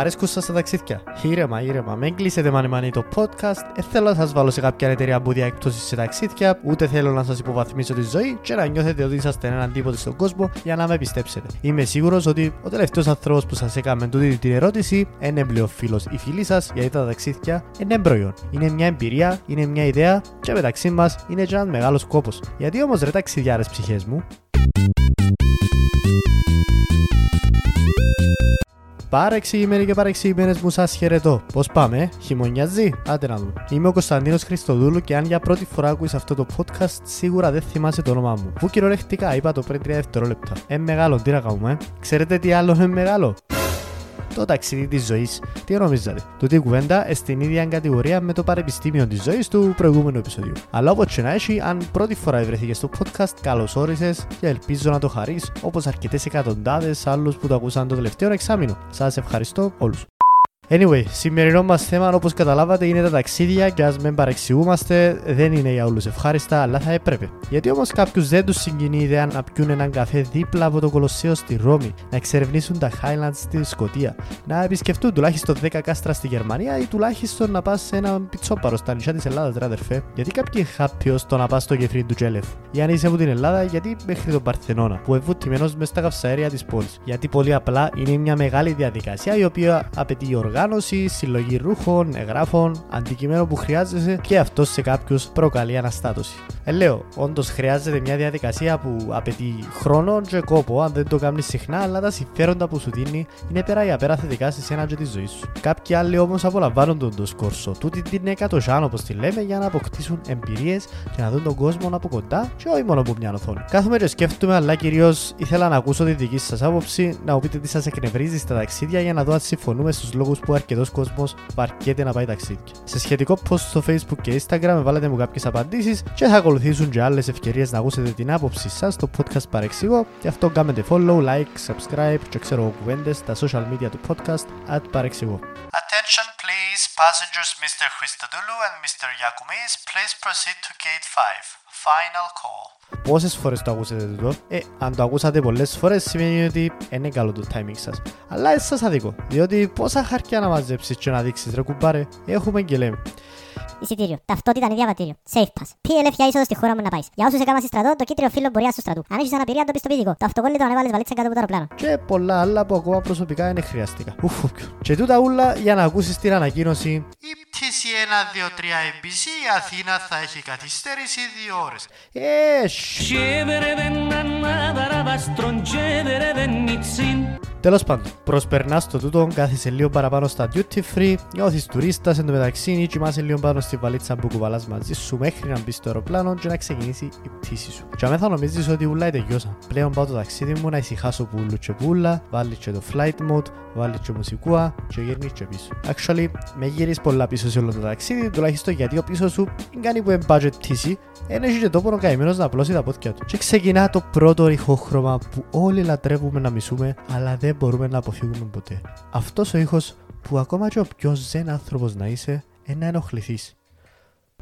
Αρέσκουν σας τα ταξίδια. Ήρεμα, ήρεμα. Μην κλείσετε μάνι μάνι το podcast. Δεν θέλω να σας βάλω σε κάποια εταιρεία που έκπτωση σε ταξίδια, ούτε θέλω να σας υποβαθμίσω τη ζωή και να νιώθετε ότι είσαστε έναν τίποτε στον κόσμο για να με πιστέψετε. Είμαι σίγουρος ότι ο τελευταίος άνθρωπος που σας έκαμε τούτη την ερώτηση είναι πλέον φίλος ή φίλη σας, γιατί τα ταξίδια είναι προϊόν. Είναι μια εμπειρία, είναι μια ιδέα και μεταξύ μας είναι και ένας μεγάλος κόπος. Γιατί όμως ρε ταξιδιάρες ψυχές μου, Παρεξηγημένοι και παρεξηγημένες μου, σας χαιρετώ. Πώς πάμε, χειμωνιάζει, άντε να δούμε. Είμαι ο Κωνσταντίνος Χριστοδούλου και αν για πρώτη φορά ακούεις αυτό το podcast, σίγουρα δεν θυμάσαι το όνομά μου. Που κυριολεκτικά είπα το πριν 3 δευτερόλεπτα. Ε, μεγάλο, τι να κάνουμε, ε; Ξέρετε τι άλλο είναι μεγάλο; Το ταξίδι της ζωής. Τι νομίζατε; Τούτη η κουβέντα στην ίδια κατηγορία με το πανεπιστήμιο της ζωής του προηγούμενου επεισοδίου. Αλλά όπως και να έχει, αν πρώτη φορά βρεθήκες στο podcast, καλώς όρισες και ελπίζω να το χαρείς όπως αρκετές εκατοντάδες άλλους που το ακούσαν το τελευταίο εξάμεινο. Σας ευχαριστώ όλους. Anyway, σημερινό μα θέμα όπως καταλάβατε είναι τα ταξίδια και ας μην παρεξηγούμαστε, δεν είναι για όλους ευχάριστα, αλλά θα έπρεπε. Γιατί όμως κάποιους δεν τους συγκινεί η ιδέα να πιούν έναν καφέ δίπλα από το Κολοσσέο στη Ρώμη, να εξερευνήσουν τα Highlands στη Σκωτία, να επισκεφτούν τουλάχιστον 10 κάστρα στη Γερμανία ή τουλάχιστον να πας σε ένα πιτσόπαρο στα νησιά της Ελλάδας, ρε αδερφέ. Γιατί κάποιοι χάπιο το να πας στο κεφρί του Τζέλεφ. Για αν είσαι από την Ελλάδα, γιατί μέχρι τον Παρθενώνα, που ευούτημένο μες στα καυσαέρια της πόλης. Γιατί πολύ απλά είναι μια μεγάλη διαδικασία η οποία απαιτεί οργάνωση οργάνωση, συλλογή ρούχων, εγγράφων, αντικειμένων που χρειάζεσαι και αυτό σε κάποιους προκαλεί αναστάτωση. Ε, λέω, όντως χρειάζεται μια διαδικασία που απαιτεί χρόνο και κόπο αν δεν το κάνεις συχνά, αλλά τα συμφέροντα που σου δίνει είναι πέρα για πέρα θετικά σε σένα και τη ζωή σου. Κάποιοι άλλοι όμως απολαμβάνουν τον το σκόρσο, τούτη την εκατοσιάν όπως τη λέμε, για να αποκτήσουν εμπειρίες και να δουν τον κόσμο από κοντά και όχι μόνο από μια οθόνη. Κάθομαι και σκέφτομαι, αλλά κυρίως ήθελα να ακούσω τη δική σας άποψη, να μου πείτε τι σας εκνευρίζει στα ταξίδια για να δω αν συμφωνούμε στους λόγους που αρκετός κόσμος βαρκέται να πάει ταξίδια. Σε σχετικό post στο Facebook και Instagram βάλετε μου κάποιες απαντήσεις και θα ακολουθήσουν και άλλες ευκαιρίες να ακούσετε την άποψή σας στο podcast Παρεξηγώ. Γι' αυτό κάνετε follow, like, subscribe και ξέρω κουβέντε στα social media του podcast at Παρεξηγώ. Attention please, passengers Mr. Christodoulou and Mr. Yakumis, please proceed to gate 5. Final call. Πόσες φορές το ακούσατε το Ε, αν το ακούσατε πολλές φορές σημαίνει ότι είναι καλό το timing σας. Αλλά εσάς αδίκω, διότι πόσα χαρτιά να μαζέψεις και να δείξεις ρε κουμπάρε, έχουμε και λέμε. Εισιτήριο. Ταυτότητα είναι διαβατήριο. Safe pass. PLF για είσοδος στη χώρα μου να πάει. Για όσους έκαναν στρατό, το κίτριο φύλλο μπορεί στο στρατού. Αν έχεις αναπηρία, το πιστοποιητικό. Το αυτοκόλλητο ανέβαλες βαλίτσα κάτω από το αεροπλάνο. Και πολλά άλλα που ακόμα προσωπικά είναι χρειαστικά. Ουφ, και τούτα ούλα για να ακούσεις την ανακοίνωση. Η πτήση 1, 2, 3 MBC η Αθήνα θα έχει καθυστέρηση 2 ώρες. Ε, Τέλος πάντων, προσπερνάς το τούτο, κάθισε λίγο παραπάνω στα duty free, νιώθεις τουρίστας εν τω μεταξύ ή κοιμάσαι λίγο πάνω στη βαλίτσα που κουβαλάς μαζί σου μέχρι να μπεις στο αεροπλάνο και να ξεκινήσει η πτήση σου. Και αμέσω νομίζεις ότι ούλα τελειώσαν. Πλέον πάω το ταξίδι μου να ησυχάσω πουλου και πουλα, βάλει και το flight mode, βάλει και μουσικούα και γυρνείς και πίσω. Actually, με γυρίσεις πολλά πίσω σε όλο το ταξίδι, τουλάχιστον γιατί ο πίσω σου δεν κάνει που budget πτήση, ένα έχει και τόπο καημένος να απλώσει τα πόδια του. Και ξεκινά το πρώτο ρηχόχρωμα που όλοι λατρεύουμε να μισούμε, αλλά δεν μπορούμε να αποφύγουμε ποτέ. Αυτός ο ήχος που ακόμα και ο πιο ζεν άνθρωπος να είσαι, να ενοχληθεί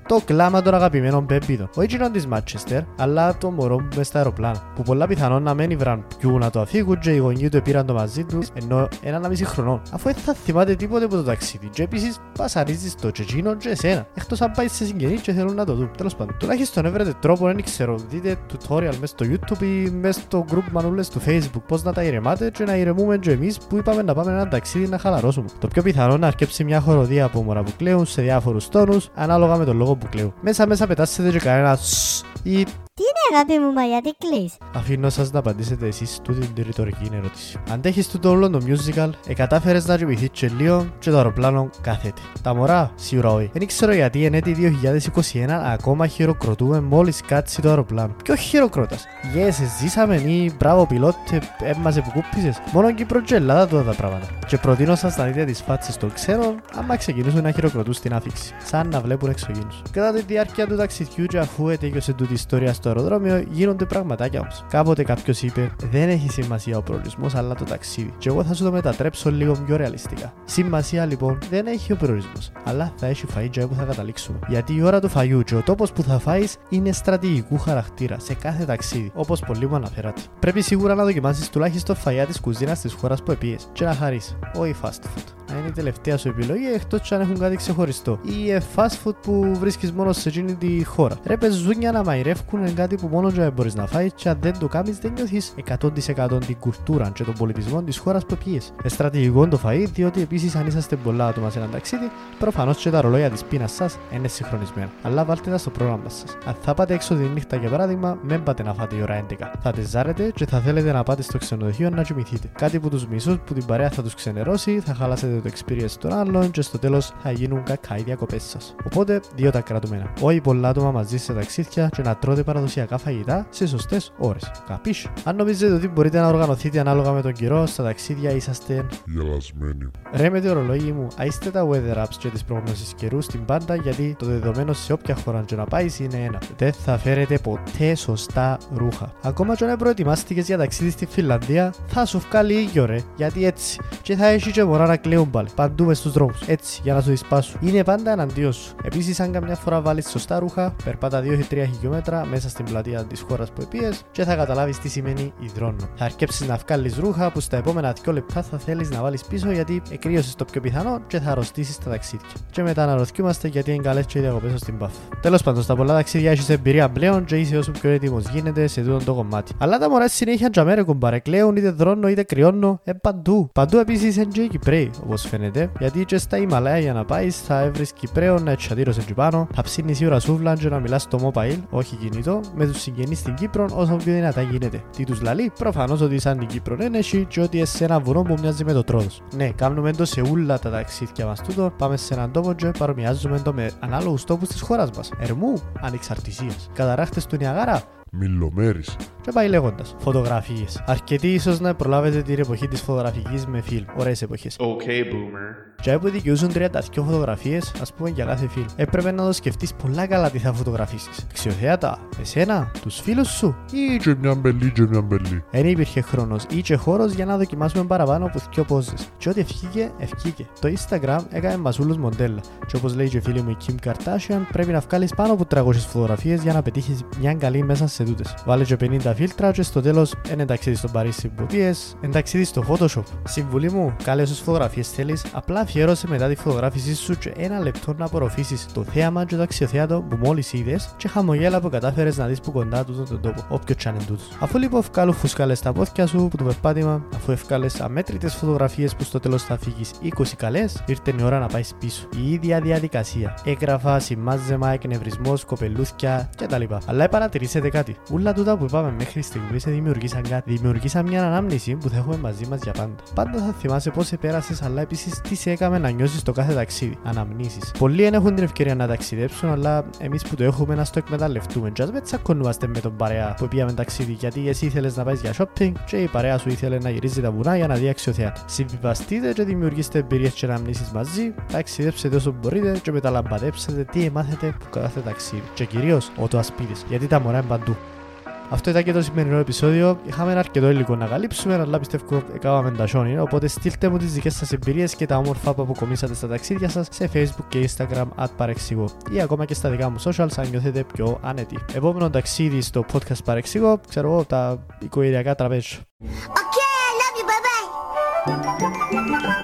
το κλάμα των αγαπημένων πέμπιδων. Όχι κοινών της Μάτσεστερ, αλλά το μωρό μου μες στα αεροπλάνα. Που πολλά πιθανόν να μένει βραν πιού να το αφήγουν και οι γονείς του πήραν το μαζί τους ενώ ένα μισή χρονών. Αφού δεν θα θυμάται τίποτε από το ταξίδι. Και επίσης πασαρίζεις το και εκείνο και εσένα. Εκτός αν πάεις σε συγγενείς και θέλουν να το δουν. Τέλος πάντων. Τουλάχιστον έβρετε τρόπο, δεν ξέρω. Δείτε tutorial μέσα στο YouTube ή μέσα στο group μανούλες του Facebook πώς να τα ηρεμάτε και να ηρεμούμε και εμείς που είπαμε να πάμε ένα ταξίδι να χαλαρώσουμε. Το πιο πιθανό να αρκέψει μια χοροδία από μωρά που κλαίουν σε διάφορους τόνους ανάλογα με τον λόγο που κλαίω. Μέσα μέσα πετάσετε και κανένα ή τι είναι αγάπη μου, μα γιατί κλείς. Αφήνω σας να απαντήσετε εσείς τούτη την ρητορική ερώτηση. Αντέχεις τούτο όλο το musical, εκατάφερες να ρημηθείς και λίγο και το αεροπλάνο κάθεται. Τα μωρά, σίγουρα όχι. Δεν ξέρω γιατί εν έτη 2021 ακόμα χειροκροτούμε μόλις κάτσει το αεροπλάνο. Ποιο χειροκρότας. Yes, ζήσαμε ή μπράβο πιλότε, έμμασε που κούπισες. Μόνο Κύπρο και Ελλάδα τώρα τα πράγματα. Και προτείνω σας να δείτε τις φάτσες των ξένων άμα ξεκινήσουν να χειροκροτούν στην άφηξη. Σαν να βλέπουν εξωγήνους. Κατά τη διάρκεια του ταξιδιού και αφού έτεγιωσε τούτη ιστορία στο στο αεροδρόμιο γίνονται πραγματάκια όμως. Κάποτε κάποιος είπε: Δεν έχει σημασία ο προορισμός, αλλά το ταξίδι. Και εγώ θα σου το μετατρέψω λίγο πιο ρεαλιστικά. Σημασία λοιπόν δεν έχει ο προορισμός, αλλά θα έχει φαΐ και που θα καταλήξουμε. Γιατί η ώρα του φαγιού και ο τόπος που θα φάεις είναι στρατηγικού χαρακτήρα σε κάθε ταξίδι, όπως πολύ μου αναφέρατε. Πρέπει σίγουρα να δοκιμάσεις τουλάχιστον φαγιά της κουζίνας της χώρας που επίες και να χαρείς, όχι fast food. Να είναι η τελευταία σου επιλογή εκτός αν έχουν κάτι ξεχωριστό. Ή ε, fast food που βρίσκεις μόνο σε εκείνη τη χώρα. Ρε πεζούνια να μαϊρεύκουν είναι κάτι που μόνο δεν μπορείς να φάεις και αν δεν το κάνεις δεν νιώθεις 100% την κουλτούρα και τον πολιτισμό της χώρας που πιει. Ε, στρατηγικό το φαΐ, διότι επίσης αν είσαστε πολλά άτομα σε ένα ταξίδι, προφανώς και τα ρολόγια της πείνας σας είναι συγχρονισμένα. Αλλά βάλτε τα στο πρόγραμμα σας. Αν θα πάτε έξω τη νύχτα για παράδειγμα, μην πάτε να φάτε η ώρα 11. Θα τεζάρετε και θα θέλετε να πάτε στο ξενοδοχείο να κοιμηθείτε. Κάτι που τους μισούς που την παρέα θα τους ξενερώσει, θα χαλάσετε το experience των άλλων και στο τέλος θα γίνουν κακά οι διακοπές σας. Οπότε, δύο τα κρατούμενα. Όχι πολλά άτομα μαζί σε ταξίδια και να τρώτε παραδοσιακά φαγητά σε σωστές ώρες. Καπίσ. Αν νομίζετε ότι μπορείτε να οργανωθείτε ανάλογα με τον καιρό, στα ταξίδια είσαστε. Γελασμένοι. Ρε με το ορολόγι μου, άιστε τα weather apps και τις προγνώσεις καιρού στην πάντα γιατί το δεδομένο σε όποια χώρα και να πάεις είναι ένα. Δεν θα φέρετε ποτέ σωστά ρούχα. Ακόμα και αν προετοιμάστηκες για ταξίδι στη Φιλανδία, θα σου βγάλει ήλιο ρε. Γιατί έτσι. Και θα έχεις και μωρά να κλαίουν πάλι. Παντού μες στους δρόμους. Έτσι, για να σου δισπάσουν. Είναι πάντα εναντίον σου. Επίσης, αν καμιά φορά βάλεις σωστά ρούχα, περπάτα 2-3 χιλιόμετρα μέσα στην πλατεία της χώρας που επίες και θα καταλάβεις τι σημαίνει υδρόνο. Θα αρκέψεις να βγάλεις ρούχα που στα επόμενα 2 λεπτά θα θέλεις να βάλεις πίσω γιατί εκρύωσε το πιο πιθανό και θα αρρωστήσεις τα ταξίδια. Και μετά να ρωτιούμαστε γιατί είναι καλέ και οι διακοπέ στην πάφ. Τέλος πάντων, στα πολλά ταξίδια έχεις εμπειρία πλέον και είσαι όσο πιο έτοιμος γίνεται σε τούτο το κομμάτι. Αλλά τα μωρά συνέχεια τζαμέρε κουμπάρε, κλαίουν είτε δρόνο είτε κρυώνω, ε παντού. Παντού επίσης είναι και οι Κυπρέοι, όπως φαίνεται, γιατί και στα Ιμαλaya για να πάεις θα βρεις Κυπρέων να τσατήρωσε εκεί πάνω, θα ψήνεις η ώρα σούβλα και να μιλάς στο mobile, όχι κινητό, με τους συγγενείς στην Κύπρο όσο πιο δυνατά γίνεται. Τι τους λαλεί, προφανώς ότι σαν την Κύπρο είναι και ότι σε ένα βουνό που μοιάζει με το τρόδο. Ναι, κάνουμε το σε όλα τα ταξίδια μας τούτο, πάμε σε έναν τόπο και παρομοιάζουμε το με ανάλογους τόπους της χώρας μας. Ερμού, ανεξαρτησίας. Καταράχτες του Νιαγάρα, Μιλομέρης. και πάει λέγοντας. Φωτογραφίες. Αρκετοί ίσως να προλάβετε την εποχή της φωτογραφικής με φιλμ. Ωραίες εποχές. Okay, boomer. Και που δικαιούσαν 32 φωτογραφίες, ας πούμε, για κάθε φιλμ. Έπρεπε να το σκεφτείς πολλά καλά τι θα φωτογραφίσεις. Αξιοθέατα, εσένα, τους φίλους σου, Ή και μια μπελή και μια μπελή. δεν υπήρχε χρόνος ή και χώρος για να δοκιμάσουμε παραπάνω από δύο πόζε. Και ό,τι ευκήκε, ευκήκε. Το Instagram έκανε μασούλου μοντέλα. Και όπως λέει και η φίλη μου η Kim Kardashian, πρέπει να βγάλεις πάνω από 300 φωτογραφίες για να πετύχεις μια καλή μέσα σε τούτε. Βάλε και 50 φίλτρα, και στο τέλο ένα ταξίδι στο Παρίσι που πιες, ένα ταξίδι στο Photoshop. Συμβουλή μου, κάλε όσε φωτογραφίε θέλει, απλά αφιέρωσε μετά τη φωτογράφησή σου και ένα λεπτό να απορροφήσει το θέαμα και το αξιοθέατο που μόλι είδε και χαμογέλα που κατάφερε να δει που κοντά τούτο τον τόπο, όποιο τσάνε τούτο. Αφού λοιπόν βγάλω φουσκάλε στα πόδια σου που το περπάτημα, αφού ευκάλε αμέτρητε φωτογραφίε που στο τέλο θα φύγει 20 καλέ, ήρθε η ώρα να πάει πίσω. Η ίδια διαδικασία. Έγραφα, σημάζεμα, εκνευρισμό, κοπελούθια κτλ. Αλλά παρατηρήσετε κάτι. Ούλα τούτα που είπαμε μέχρι στιγμής σε δημιουργήσαν κάτι. Δημιουργήσαν μια ανάμνηση που θα έχουμε μαζί μας για πάντα. Πάντα θα θυμάσαι πώς επέρασες, αλλά επίσης τι σε έκαμε να νιώσεις το κάθε ταξίδι. Αναμνήσεις. Πολλοί δεν έχουν την ευκαιρία να ταξιδέψουν, αλλά εμείς που το έχουμε να στο εκμεταλλευτούμε. Τζα δεν τσακωνούμαστε με τον παρέα που πήγαμε ταξίδι, γιατί εσύ ήθελες να πάεις για shopping και η παρέα σου ήθελε να γυρίζει τα βουνά για να δει αξιοθέατα. Συμβιβαστείτε και δημιουργήστε εμπειρίες και αναμνήσεις μαζί, ταξιδέψετε όσο μπορείτε και μεταλαμπαδέψετε τι εμάθετε που κάθε ταξίδι. Και κυρίως ότο ασπίδε, γιατί τα μωρά είναι παντού. Αυτό ήταν και το σημερινό επεισόδιο. Είχαμε ένα αρκετό υλικό να καλύψουμε, αλλά πιστεύω έκαναμε τα σιόνι. Οπότε στείλτε μου τις δικές σας εμπειρίες και τα όμορφα που αποκομίσατε στα ταξίδια σας σε Facebook και Instagram at παρεξηγώ ή ακόμα και στα δικά μου socials αν νιώθετε πιο άνετοι. Επόμενο ταξίδι στο podcast παρεξηγώ, ξέρω εγώ, τα οικογενειακά τραπέζια. Okay, I love you. Bye bye.